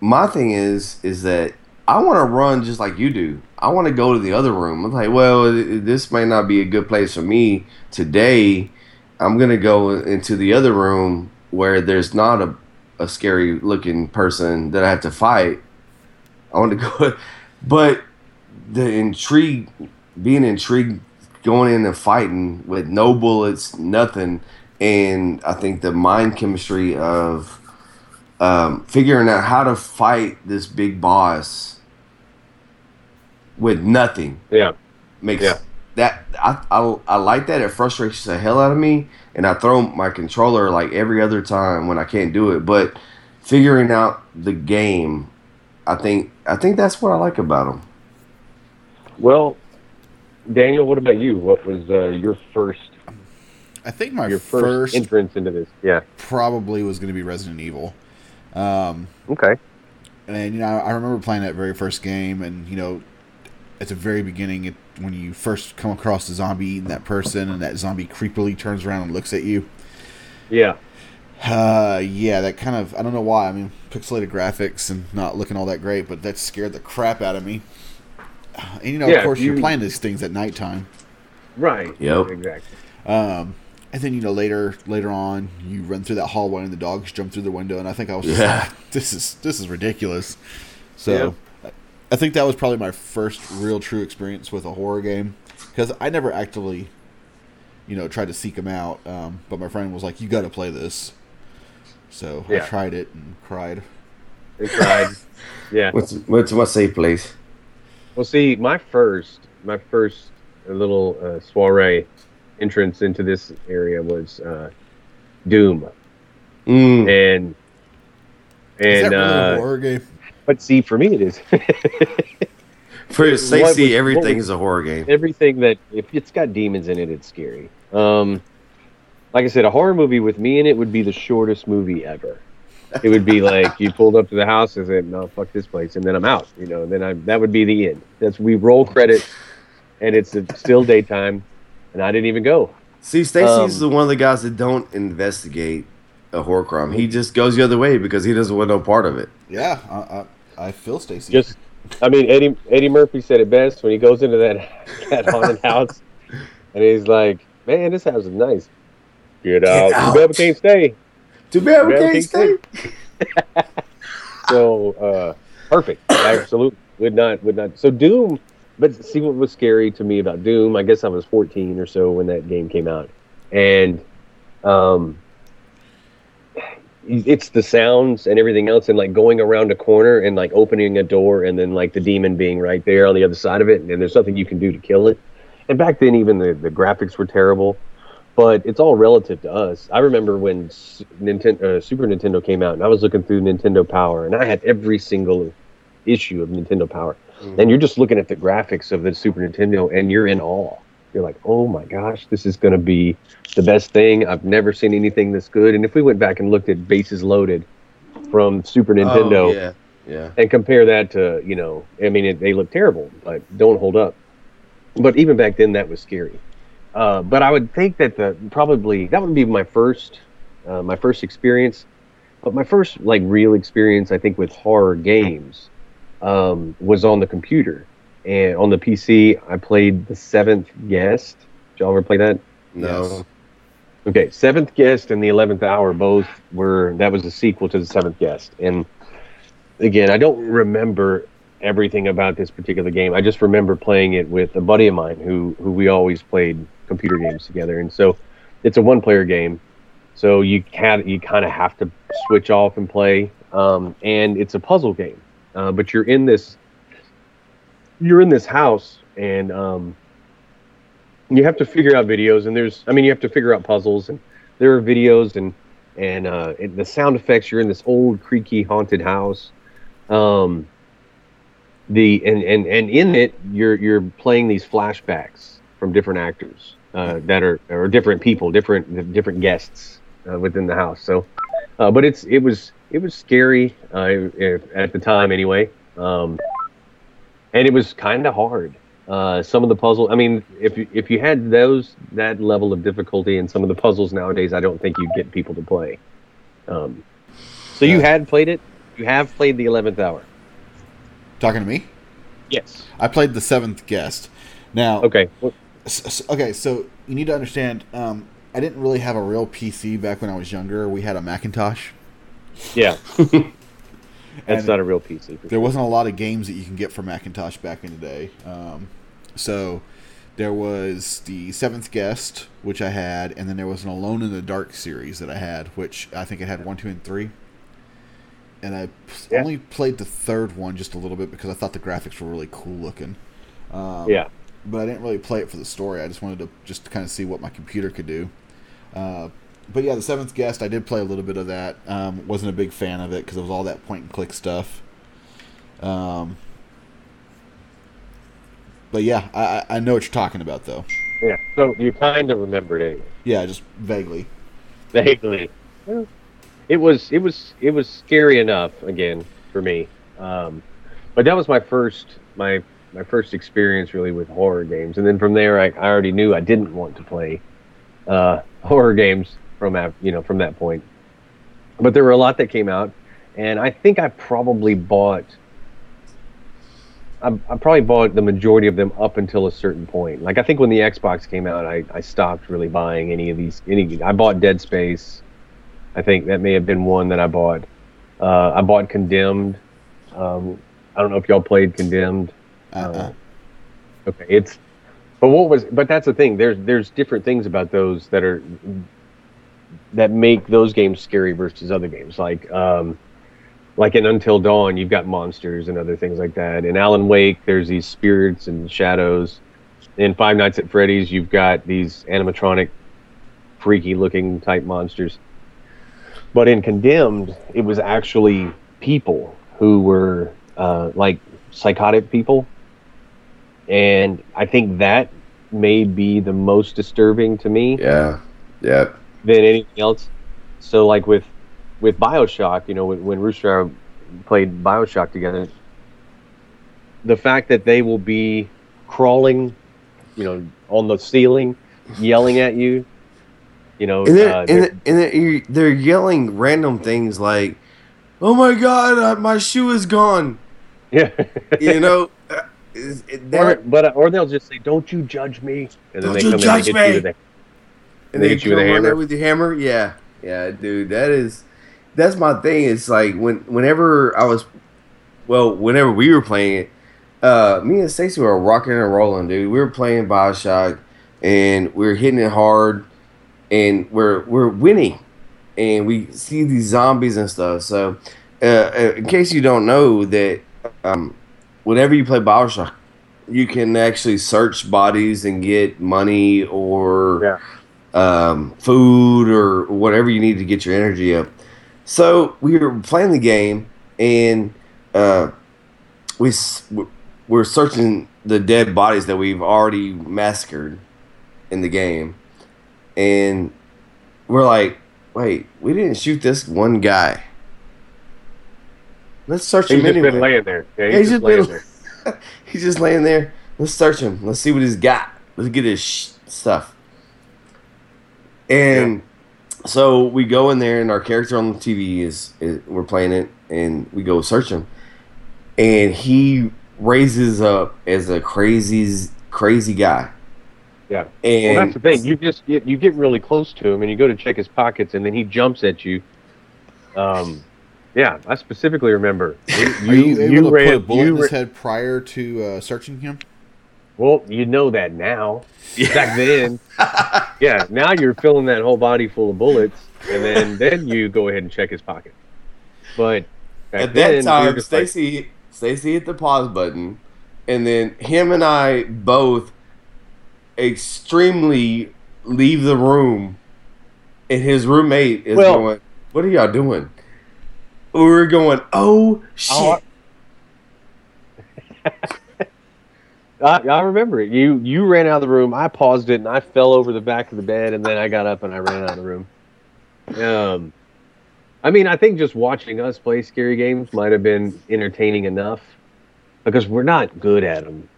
My thing is is that I want to run just like you do. I want to go to the other room. I'm like, well, this may not be a good place for me today. I'm gonna go into the other room where there's not a, a scary looking person that I have to fight. I want to go, but the intrigue, being intrigued, going in and fighting with no bullets, nothing, and I think the mind chemistry of um, figuring out how to fight this big boss with nothing Yeah, makes Yeah. That I, I I like that. It frustrates the hell out of me, and I throw my controller like every other time when I can't do it. But figuring out the game, I think I think that's what I like about them. Well, Daniel, what about you? What was uh, your first I think my your first, first, entrance into this? Yeah. probably was going to be Resident Evil. Um, Okay. and you know, I remember playing that very first game, and you know, at the very beginning, it, when you first come across the zombie eating that person, and that zombie creepily turns around and looks at you. Yeah. Uh, yeah, that kind of I don't know why. I mean, pixelated graphics and not looking all that great, but that scared the crap out of me. And you know, Yeah, of course, you- you're playing these things at nighttime. Right. Yep. Exactly. Um, and then you know later later on, you run through that hallway and the dogs jump through the window, and I think I was just Yeah. like, this is this is ridiculous. So, I think that was probably my first real true experience with a horror game because I never actively, you know, tried to seek them out. Um, but my friend was like, "You got to play this." So Yeah. I tried it and cried. They tried. yeah. What's what's what's safe place? Well, see, my first, my first little uh, soiree entrance into this area was uh, Doom, Mm. and Is and that really uh, a horror game? But see, for me, it is For what Stacy, was- everything was- is a horror game. everything that if it's got demons in it, it's scary. Um, like I said, a horror movie with me in it would be the shortest movie ever. It would be like you pulled up to the house and said, "No, fuck this place," and then I'm out. You know, and then I that would be the end. That's we roll credit, and it's still daytime, and I didn't even go. See, Stacy's Um, the one of the guys that don't investigate a horror crime. He just goes the other way because he doesn't want no part of it. Yeah, I, I, I feel Stacy. Just, I mean, Eddie Eddie Murphy said it best when he goes into that that haunted house, and he's like, "Man, this house is nice. Get out. out. You can't stay." Too bad we can't stay. So uh, perfect. Absolutely would not would not. So Doom. But see what was scary to me about Doom. I guess I was 14 or so when that game came out, and um, it's the sounds and everything else, and like going around a corner and like opening a door, and then like the demon being right there on the other side of it, and there's nothing you can do to kill it. And back then, even the, the graphics were terrible but it's all relative to us. I remember when Nintendo, uh, Super Nintendo came out, and I was looking through Nintendo Power, and I had every single issue of Nintendo Power, and you're just looking at the graphics of the Super Nintendo, and you're in awe. You're like, oh my gosh, this is going to be the best thing. I've never seen anything this good. And if we went back and looked at Bases Loaded from Super Nintendo, Oh, yeah, yeah. and compare that to you know i mean it, they look terrible but don't hold up but even back then that was scary uh, but i would think that the probably that would be my first uh, my first experience but my first like real experience i think with horror games um, was on the computer and on the pc i played the seventh guest did y'all ever play that No. Yes. Okay, Seventh Guest and the Eleventh Hour both were that was a sequel to the Seventh Guest, and again, I don't remember everything about this particular game. I just remember playing it with a buddy of mine who who we always played computer games together, and so it's a one player game. So you can you kind of have to switch off and play, um, and it's a puzzle game. Uh, but you're in this you're in this house, and um, you have to figure out videos and there's i mean you have to figure out puzzles and there are videos and and uh the sound effects you're in this old creaky haunted house. Um the and and and in it you're you're playing these flashbacks from different actors uh that are or different people different different guests uh, within the house. So uh, but it's it was it was scary uh, at the time anyway. Um and it was kind of hard uh, some of the puzzle. I mean, if you, if you had those that level of difficulty in some of the puzzles nowadays, I don't think you'd get people to play. Um, so you had played it. You have played the eleventh hour. Talking to me? Yes. I played the seventh guest. Now, Okay. Well, S- s- okay, so you need to understand. Um, I didn't really have a real PC back when I was younger. We had a Macintosh. yeah. That's And not a real PC. There wasn't a lot of games that you can get for Macintosh back in the day. Um, so there was the Seventh Guest, which I had, and then there was an Alone in the Dark series that I had, which I think it had one, two, and three. And I Yeah. only played the third one just a little bit because I thought the graphics were really cool looking. Um, yeah. but I didn't really play it for the story. I just wanted to just kind of see what my computer could do. Uh, but yeah, the seventh guest, I did play a little bit of that. Um, wasn't a big fan of it because it was all that point and click stuff. Um, but yeah, I, I- know what you're talking about though. Yeah. So you kind of remembered it Yeah, just vaguely. vaguely. It was it was it was scary enough again for me. Um, but that was my first my my first experience really with horror games, and then from there I, I already knew I didn't want to play uh, horror games from that you know from that point. but there were a lot that came out, and I think I probably bought. I, I probably bought the majority of them up until a certain point. Like I think when the Xbox came out, I, I stopped really buying any of these. Any I bought Dead Space. I think that may have been one that I bought. Uh, I bought Condemned. Um, I don't know if y'all played Condemned. Uh-uh. Okay, it's but what was but that's the thing. There's there's different things about those that are that make those games scary versus other games. Like um like in Until Dawn, you've got monsters and other things like that. In Alan Wake, there's these spirits and shadows. In Five Nights at Freddy's, you've got these animatronic, freaky looking type monsters. But in Condemned, it was actually people who were uh, like psychotic people and I think that may be the most disturbing to me Yeah. Yeah. Than anything else. So like with with Bioshock, you know, when, when Rooster and I played Bioshock together, the fact that they will be crawling, you know, on the ceiling, yelling at you, you know, And then, uh, and, then, and then they're yelling random things like, "Oh my god, uh, my shoe is gone!" yeah, You know, uh, or, but or they'll just say, "Don't you judge me," and then Don't they you come in judge and hit me. you with and and they hit you with a come on there hammer. with your hammer. Yeah, yeah, dude, that is that's my thing. It's like when whenever I was, well, whenever we were playing it, uh, me and Stacey were rocking and rolling, dude. We were playing Bioshock, and we are hitting it hard, and we're we're winning, and we see these zombies and stuff. So, uh, uh, in case you don't know that, um, whenever you play Bioshock, you can actually search bodies and get money or Yeah. Um, food or whatever you need to get your energy up. So we were playing the game, and uh, we we're searching the dead bodies that we've already massacred in the game, and we're like, "Wait, we didn't shoot this one guy. Let's search He's him just anyway." been laying there. Yeah, he's, Yeah, he's just just laying been- there. He's just laying there. Let's search him. Let's see what he's got. Let's get his sh- stuff. And so we go in there, and our character on the TV is, is we're playing it, and we go search him, and he raises up as a crazy, crazy guy. Yeah. And Well, that's the thing. You just get, you get really close to him, and you go to check his pockets, and then he jumps at you. Um, yeah, I specifically remember. You, Are you, able to ran- put a bullet you in his head prior to uh, searching him? Well, you know that now. Back then, yeah. Now you're filling that whole body full of bullets, and then then you go ahead and check his pocket. But At then, that time, just like- Stacy Stacy hit the pause button, and then him and I both extremely leave the room, and his roommate is Well- going, "What are y'all doing?" We were going, "Oh, oh shit!" I, I remember it. You you ran out of the room. I paused it and I fell over the back of the bed, and then I got up and I ran out of the room. Um, I mean, I think just watching us play scary games might have been entertaining enough because we're not good at them.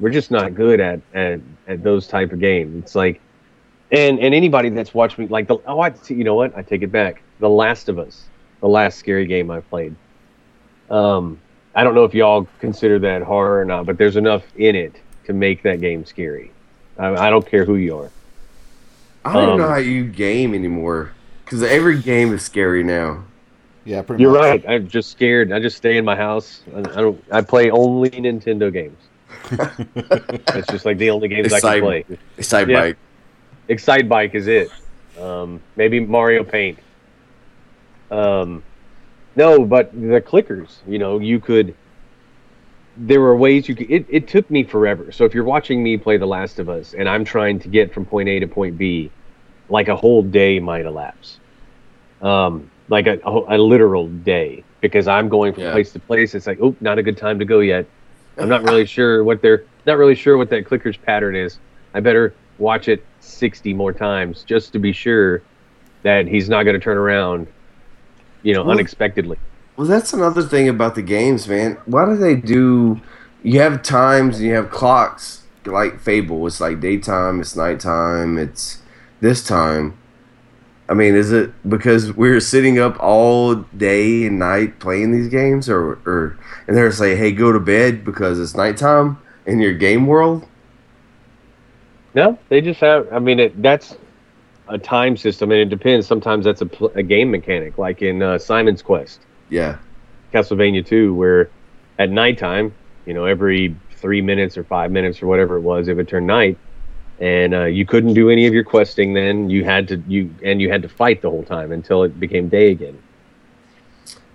We're just not good at at, at those type of games. It's like, and and anybody that's watched me like the oh I you know what I take it back. The Last of Us, the last scary game I played. Um, I don't know if y'all consider that horror or not, but there's enough in it to make that game scary. I, I don't care who you are. I don't even know um, how you game anymore because every game is scary now. Yeah, pretty You're much. right. I'm just scared. I just stay in my house. I, I don't. I play only Nintendo games. it's just like the only games I can play. Side Yeah. bike. Excite Bike is it. Um, maybe Mario Paint. Um, no, but the clickers. You know, you could. There were ways you could. It, it took me forever. So if you're watching me play The Last of Us, and I'm trying to get from point A to point B, like a whole day might elapse. Um, like a, a, a literal day because I'm going from Yeah. place to place. It's like, oh, not a good time to go yet. I'm not really sure what they're not really sure what that clicker's pattern is. I better watch it 60 more times just to be sure that he's not going to turn around, you know, Well- unexpectedly. Well, that's another thing about the games, man. Why do they do? You have times and you have clocks like Fable. It's like daytime, it's nighttime, it's this time. I mean, is it because we're sitting up all day and night playing these games, or or and they're saying, "Hey, go to bed because it's nighttime in your game world"? No, they just have. I mean, it, that's a time system, and it depends. Sometimes that's a, pl- a game mechanic, like in uh, Simon's Quest, Yeah, Castlevania 2, where at nighttime, you know, every three minutes or five minutes or whatever it was, it would turn night, and uh, you couldn't do any of your questing. Then you had to you and you had to fight the whole time until it became day again.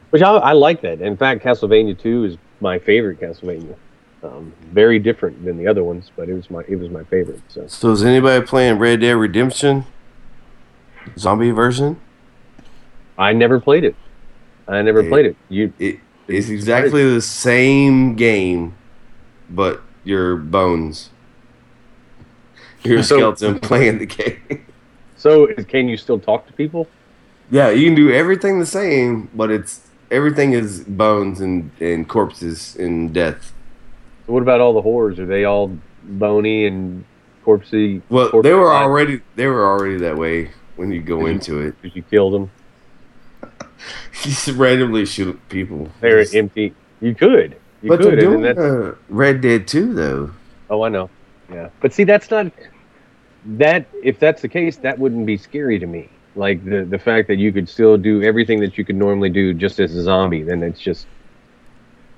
Which I, I like that. In fact, Castlevania 2 is my favorite Castlevania. Um, very different than the other ones, but it was my it was my favorite. So. So is anybody playing Red Dead Redemption zombie version? I never played it. I never It- played it. You It, it's exactly the same game, but your bones. You're So- skeleton playing the game. so can you still talk to people? Yeah, you can do everything the same, but it's everything is bones and, and corpses and death. What about all the horrors? Are they all bony and corpsey? Well, corpse they were already they were already that way when you go into it. because you killed them. You just randomly shoot people. They're Just- empty. You could. You but could. they're doing that's, uh, Red Dead 2 though. oh, I know. Yeah, but see, that's not that. If that's the case, that wouldn't be scary to me. Like the the fact that you could still do everything that you could normally do just as a zombie, then it's just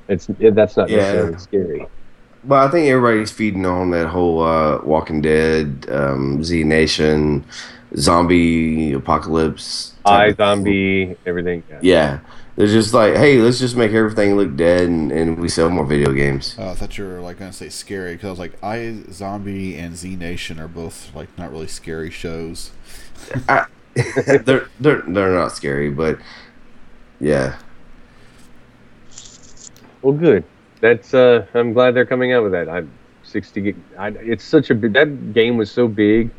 it's that's not Yeah. necessarily scary. Well, I think everybody's feeding on that whole uh, Walking Dead, um, Z Nation, zombie apocalypse. I of thing. zombie everything. Yeah. Yeah, they're just like, hey, let's just make everything look dead, and, and we sell more video games. Oh, I thought you were like gonna say scary because I was like, iZombie and Z Nation are both like not really scary shows. they're they're they're not scary, but yeah, Well, good. That's uh, I'm glad they're coming out with that. I'm 60. I, it's such a big. That game was so big.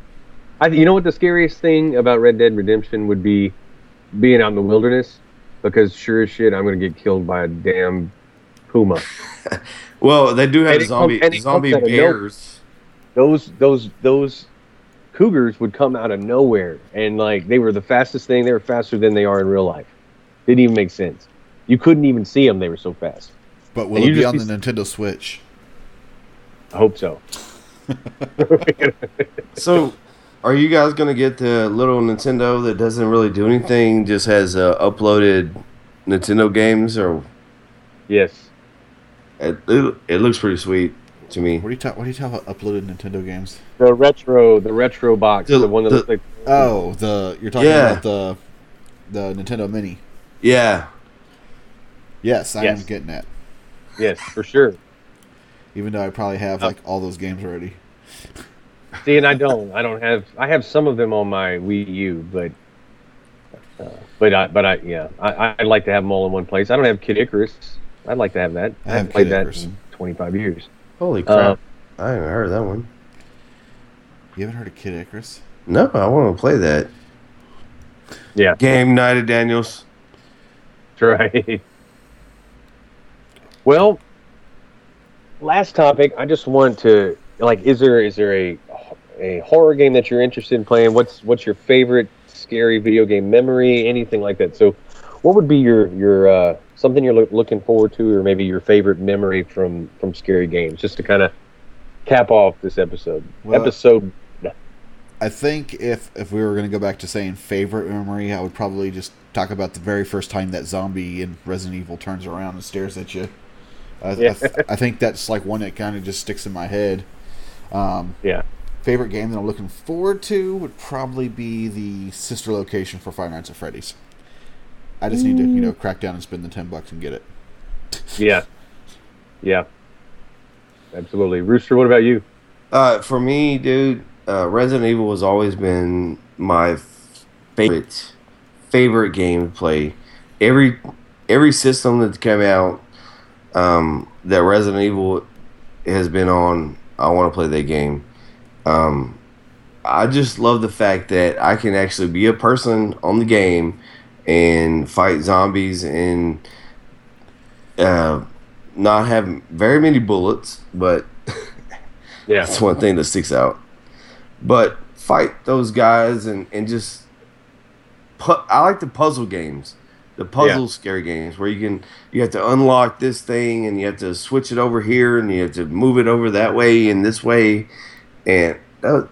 I, you know what the scariest thing about Red Dead Redemption would be, being out in the wilderness, because sure as shit I'm gonna get killed by a damn puma. Well, they do have And zombie comes- zombie comes out of nowhere. bears. Those those those cougars would come out of nowhere, and like they were the fastest thing. They were faster than they are in real life. Didn't even make sense. You couldn't even see them. They were so fast. But will And it you be on be- the Nintendo Switch? I hope so. So, are you guys gonna get the little Nintendo that doesn't really do anything, just has uh, uploaded Nintendo games, or yes. it, it, it looks pretty sweet to me. What do you talk? What do you talk about uploaded Nintendo games? The retro, the retro box, The- the, one that the- looks like. Oh, the you're talking Yeah. about the the Nintendo Mini. Yeah, Yes, I Yes. am getting that. Yes, for sure. Even though I probably have Oh. like all those games already. See, and I don't. I don't have. I have some of them on my Wii U, but. Uh, but I, but I, yeah, I, I'd like to have them all in one place. I don't have Kid Icarus. I'd like to have that. I I have haven't played Kid that Icarus. in 25 years. holy Uh, crap! I haven't heard of that one. You haven't heard of Kid Icarus? No, I want to play that Yeah, game. Night of Daniels. that's right. well, last topic. I just want to like. Is there is there a a horror game that you're interested in playing? What's what's your favorite scary video game memory? Anything like that? So, what would be your your uh, something you're loo- looking forward to, or maybe your favorite memory from from scary games? Just to kind of cap off this episode. Well, episode. I think if if we were going to go back to saying favorite memory, I would probably just talk about the very first time that zombie in Resident Evil turns around and stares at you. I, Yeah. I, th- I think that's like one that kind of just sticks in my head. Um, Yeah. Favorite game that I'm looking forward to would probably be the sister location for Five Nights at Freddy's. I just need to, you know, crack down and spend the ten bucks and get it. Yeah. Yeah. Absolutely. Rooster, what about you? Uh, for me, dude, uh, Resident Evil has always been my favorite favorite game to play. Every every system that's come out um, that Resident Evil has been on, I want to play that game. Um, I just love the fact that I can actually be a person on the game and fight zombies and uh, not have very many bullets, but Yeah. that's one thing that sticks out. But fight those guys and, and just pu- I like the puzzle games, the puzzle Yeah. scary games where you can you have to unlock this thing and you have to switch it over here and you have to move it over that way and this way, and that,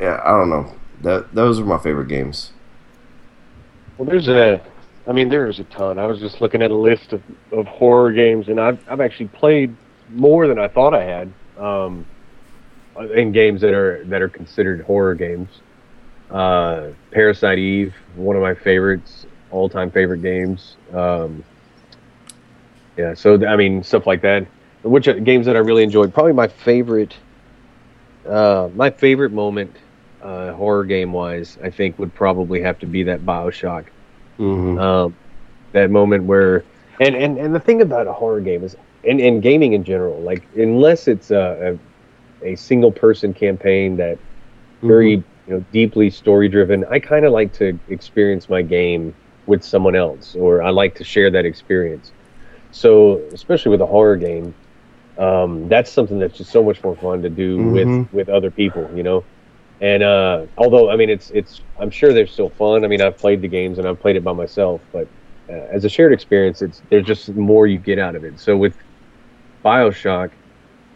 I don't know. That those are my favorite games. Well, there's a, I mean, there's a ton. I was just looking at a list of, of horror games, and I've I've actually played more than I thought I had. Um, in games that are that are considered horror games. Uh, Parasite Eve, one of my favorites, all-time favorite games. Um, yeah, so I mean stuff like that. Which games that I really enjoyed. Probably my favorite, uh, my favorite moment, uh, horror game wise, I think would probably have to be that Bioshock. Mm-hmm. Um, that moment where, and, and, and the thing about a horror game is, and, and gaming in general, like unless it's a, a, a single person campaign that very you know deeply story driven, I kind of like to experience my game with someone else, or I like to share that experience. So especially with a horror game, um, that's something that's just so much more fun to do Mhm. with with other people, you know. And uh, although I mean it's it's I'm sure they're still fun. I mean I've played the games and I've played it by myself, but uh, as a shared experience, it's there's just more you get out of it. So with Bioshock,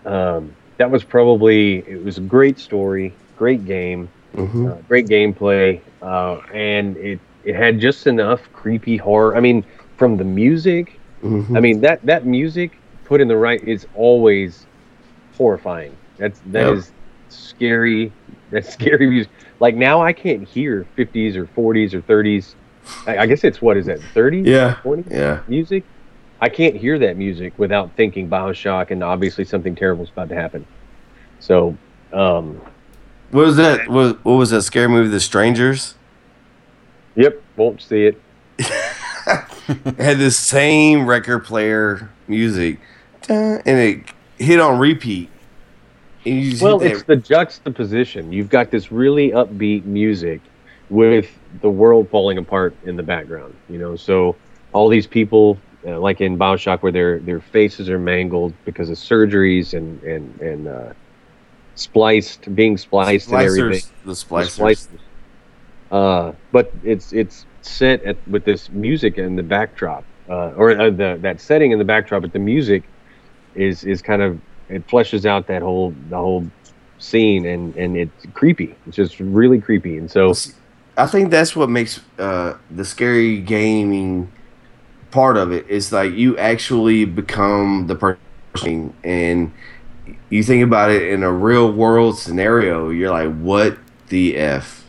um, that was probably it was a great story, great game, Mm-hmm. uh, great gameplay, uh, and it it had just enough creepy horror. I mean, from the music, Mm-hmm. I mean that that music put in the right is always horrifying. That's that Yep. is scary. That's scary music. Like now, I can't hear 50s or 40s or 30s. I, I guess it's what is that 30s? yeah, 20 yeah. music. I can't hear that music without thinking Bioshock and obviously something terrible is about to happen. So, um, What was that? What, what was that scary movie, The Strangers? yep, won't see it. It had the same record player music, dun, and it hit on repeat. And you just Well, it's the juxtaposition. You've got this really upbeat music with the world falling apart in the background. You know, so all these people, uh, like in Bioshock, where their their faces are mangled because of surgeries and and and uh, spliced, being spliced and everything. splicers, the The splicers. splicers. Uh, but it's it's set at, with this music in the backdrop, uh, or uh, the that setting in the backdrop, but the music is is kind of it fleshes out that whole the whole scene, and and it's creepy. It's just really creepy, and so I think that's what makes uh, the scary gaming part of it. Is like you actually become the person, and you think about it in a real world scenario. You're like, what the f?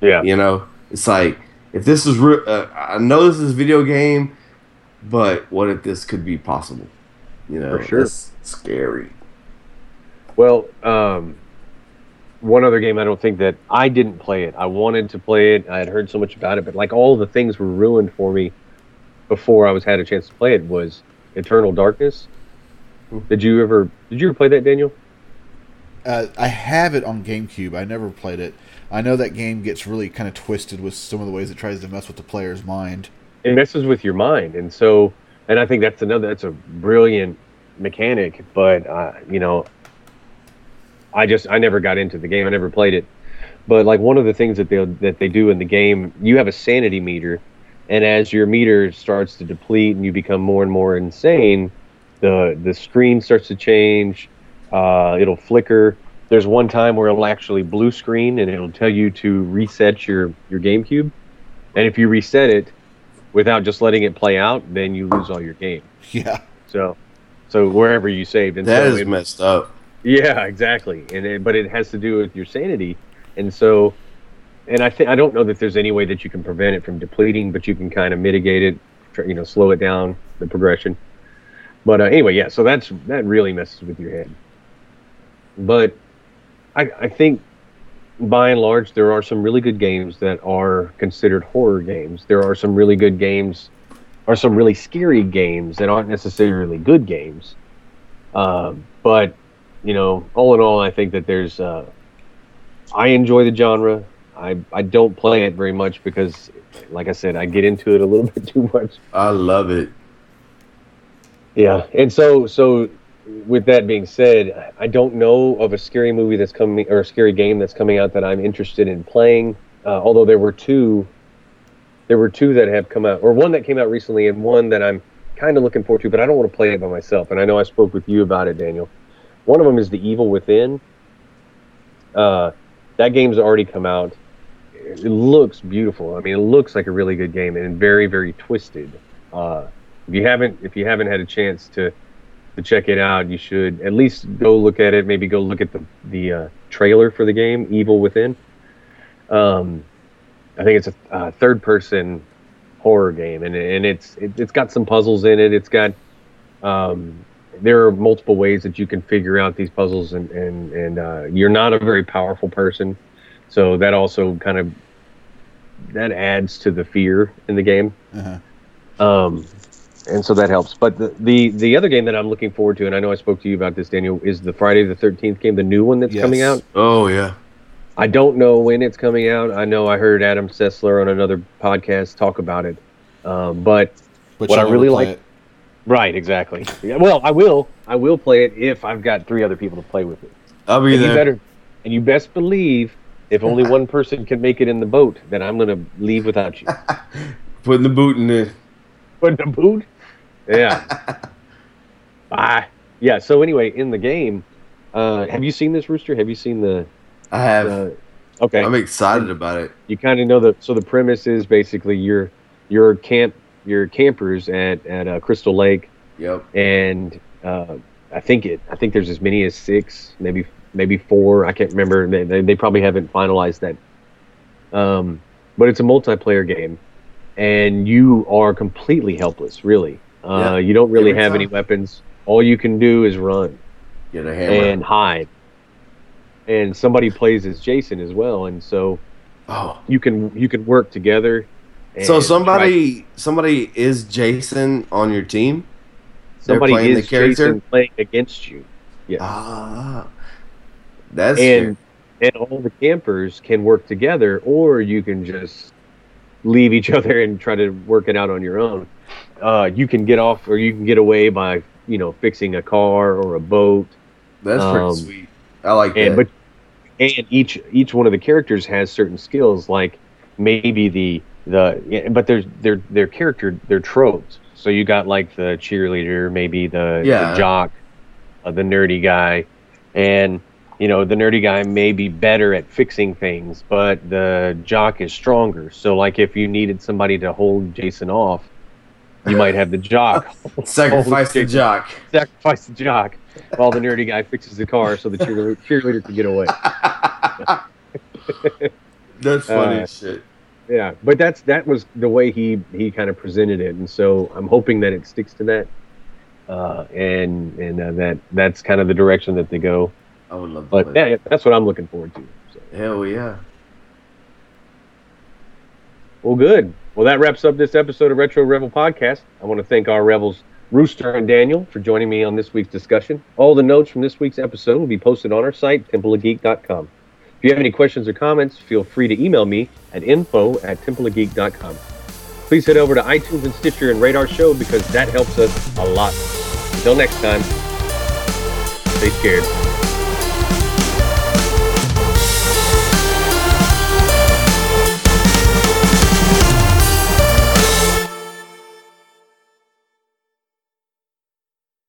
yeah, You know, it's like if this is real. Uh, I know this is a video game, but what if this could be possible? You know, For sure. that's scary. Well, um, one other game I don't think that I didn't play it. I wanted to play it. I had heard so much about it, but like all the things were ruined for me before I was had a chance to play it. Was Eternal Darkness? Did you ever? Did you ever play that, Daniel? Uh, I have it on GameCube. I never played it. I know that game gets really kind of twisted with some of the ways it tries to mess with the player's mind. It messes with your mind, and so, and I think that's another. That's a brilliant mechanic, but uh, you know, I just I never got into the game. I never played it. But like one of the things that they that they do in the game, you have a sanity meter, and as your meter starts to deplete and you become more and more insane, the the screen starts to change. Uh, it'll flicker. There's one time where it'll actually blue screen and it'll tell you to reset your your GameCube, and if you reset it without just letting it play out, then you lose all your game. Yeah. So, so wherever you saved, and That so is it- messed up. yeah, exactly. And it, but it has to do with your sanity, and so, and I think I don't know that there's any way that you can prevent it from depleting, but you can kind of mitigate it, tr- you know, slow it down the progression. But uh, anyway, yeah. So that's that really messes with your head. But I, I think by and large there are some really good games that are considered horror games. There are some really good games, or some really scary games that aren't necessarily good games. Um, but you know, all in all, I think that there's. Uh, I enjoy the genre. I I don't play it very much because, like I said, I get into it a little bit too much. I love it. Yeah, and so so with that being said, I don't know of a scary movie that's coming or a scary game that's coming out that I'm interested in playing. Uh, although there were two there were two that have come out, or one that came out recently, and one that I'm kind of looking forward to, but I don't want to play it by myself. And I know I spoke with you about it, Daniel. One of them is The Evil Within. Uh, that game's already come out. It looks beautiful. I mean, it looks like a really good game and very, very twisted. Uh, if you haven't, if you haven't had a chance to to check it out, you should at least go look at it. Maybe go look at the the uh, trailer for the game, Evil Within. Um, I think it's a uh, third person horror game, and and it's it, has got some puzzles in it. It's got um, there are multiple ways that you can figure out these puzzles, and and and uh, you're not a very powerful person, so that also kind of that adds to the fear in the game. Uh-huh. Um, and so that helps. But the, the the other game that I'm looking forward to, and I know I spoke to you about this, Daniel, is the Friday the 13th game, the new one that's Yes. coming out. Oh yeah. I don't know when it's coming out. I know I heard Adam Sessler on another podcast talk about it. Um, but But What I really like- it. right, exactly. Yeah, well, I will. I will play it if I've got three other people to play with it. I'll be And you there. better, and you best believe, if only one person can make it in the boat, then I'm gonna leave without you. Putting the boot in there. Put the boot. Yeah. Bye. Yeah. So anyway, in the game, uh, have you seen this rooster? Have you seen the? I have. Uh, okay. I'm excited about it. you kind of know the. So the premise is basically you're you're camp you're campers at at uh, Crystal Lake, Yep. and uh, I think it I think there's as many as six, maybe maybe four. I can't remember. They they, they probably haven't finalized that. Um, but it's a multiplayer game, and you are completely helpless. Really, uh, Yeah, you don't really every have any weapons. All you can do is run Get a hammer. and hide. And somebody plays as Jason as well, and so oh. you can you can work together. So somebody somebody is Jason on your team? somebody is? Jason playing against you. Yeah. Ah. That's and and all the campers can work together, or you can just leave each other and try to work it out on your own. Uh, you can get off, or you can get away by you know fixing a car or a boat, that's pretty um, sweet. I like and that. but and each each one of the characters has certain skills, like maybe the the but there's their their character their tropes. So you got like the cheerleader, maybe the, Yeah. the jock, uh, the nerdy guy, and you know the nerdy guy may be better at fixing things, but the jock is stronger. So like if you needed somebody to hold Jason off, you might have the jock Sacrifice the jock. sacrifice the jock while the nerdy guy fixes the car so the cheerleader, cheerleader can get away. That's funny Uh, shit. Yeah, but that's that was the way he he kind of presented it, and so I'm hoping that it sticks to that, uh, and and uh, that that's kind of the direction that they go. I would love to But play yeah, yeah, that's what I'm looking forward to. So. Hell yeah. Well, good. Well, that wraps up this episode of Retro Rebel Podcast. I want to thank our rebels, Rooster and Daniel, for joining me on this week's discussion. All the notes from this week's episode will be posted on our site, templeofgeek.com. If you have any questions or comments, feel free to email me at info at templeofgeek.com. Please head over to iTunes and Stitcher and rate our show because that helps us a lot. Until next time, stay scared.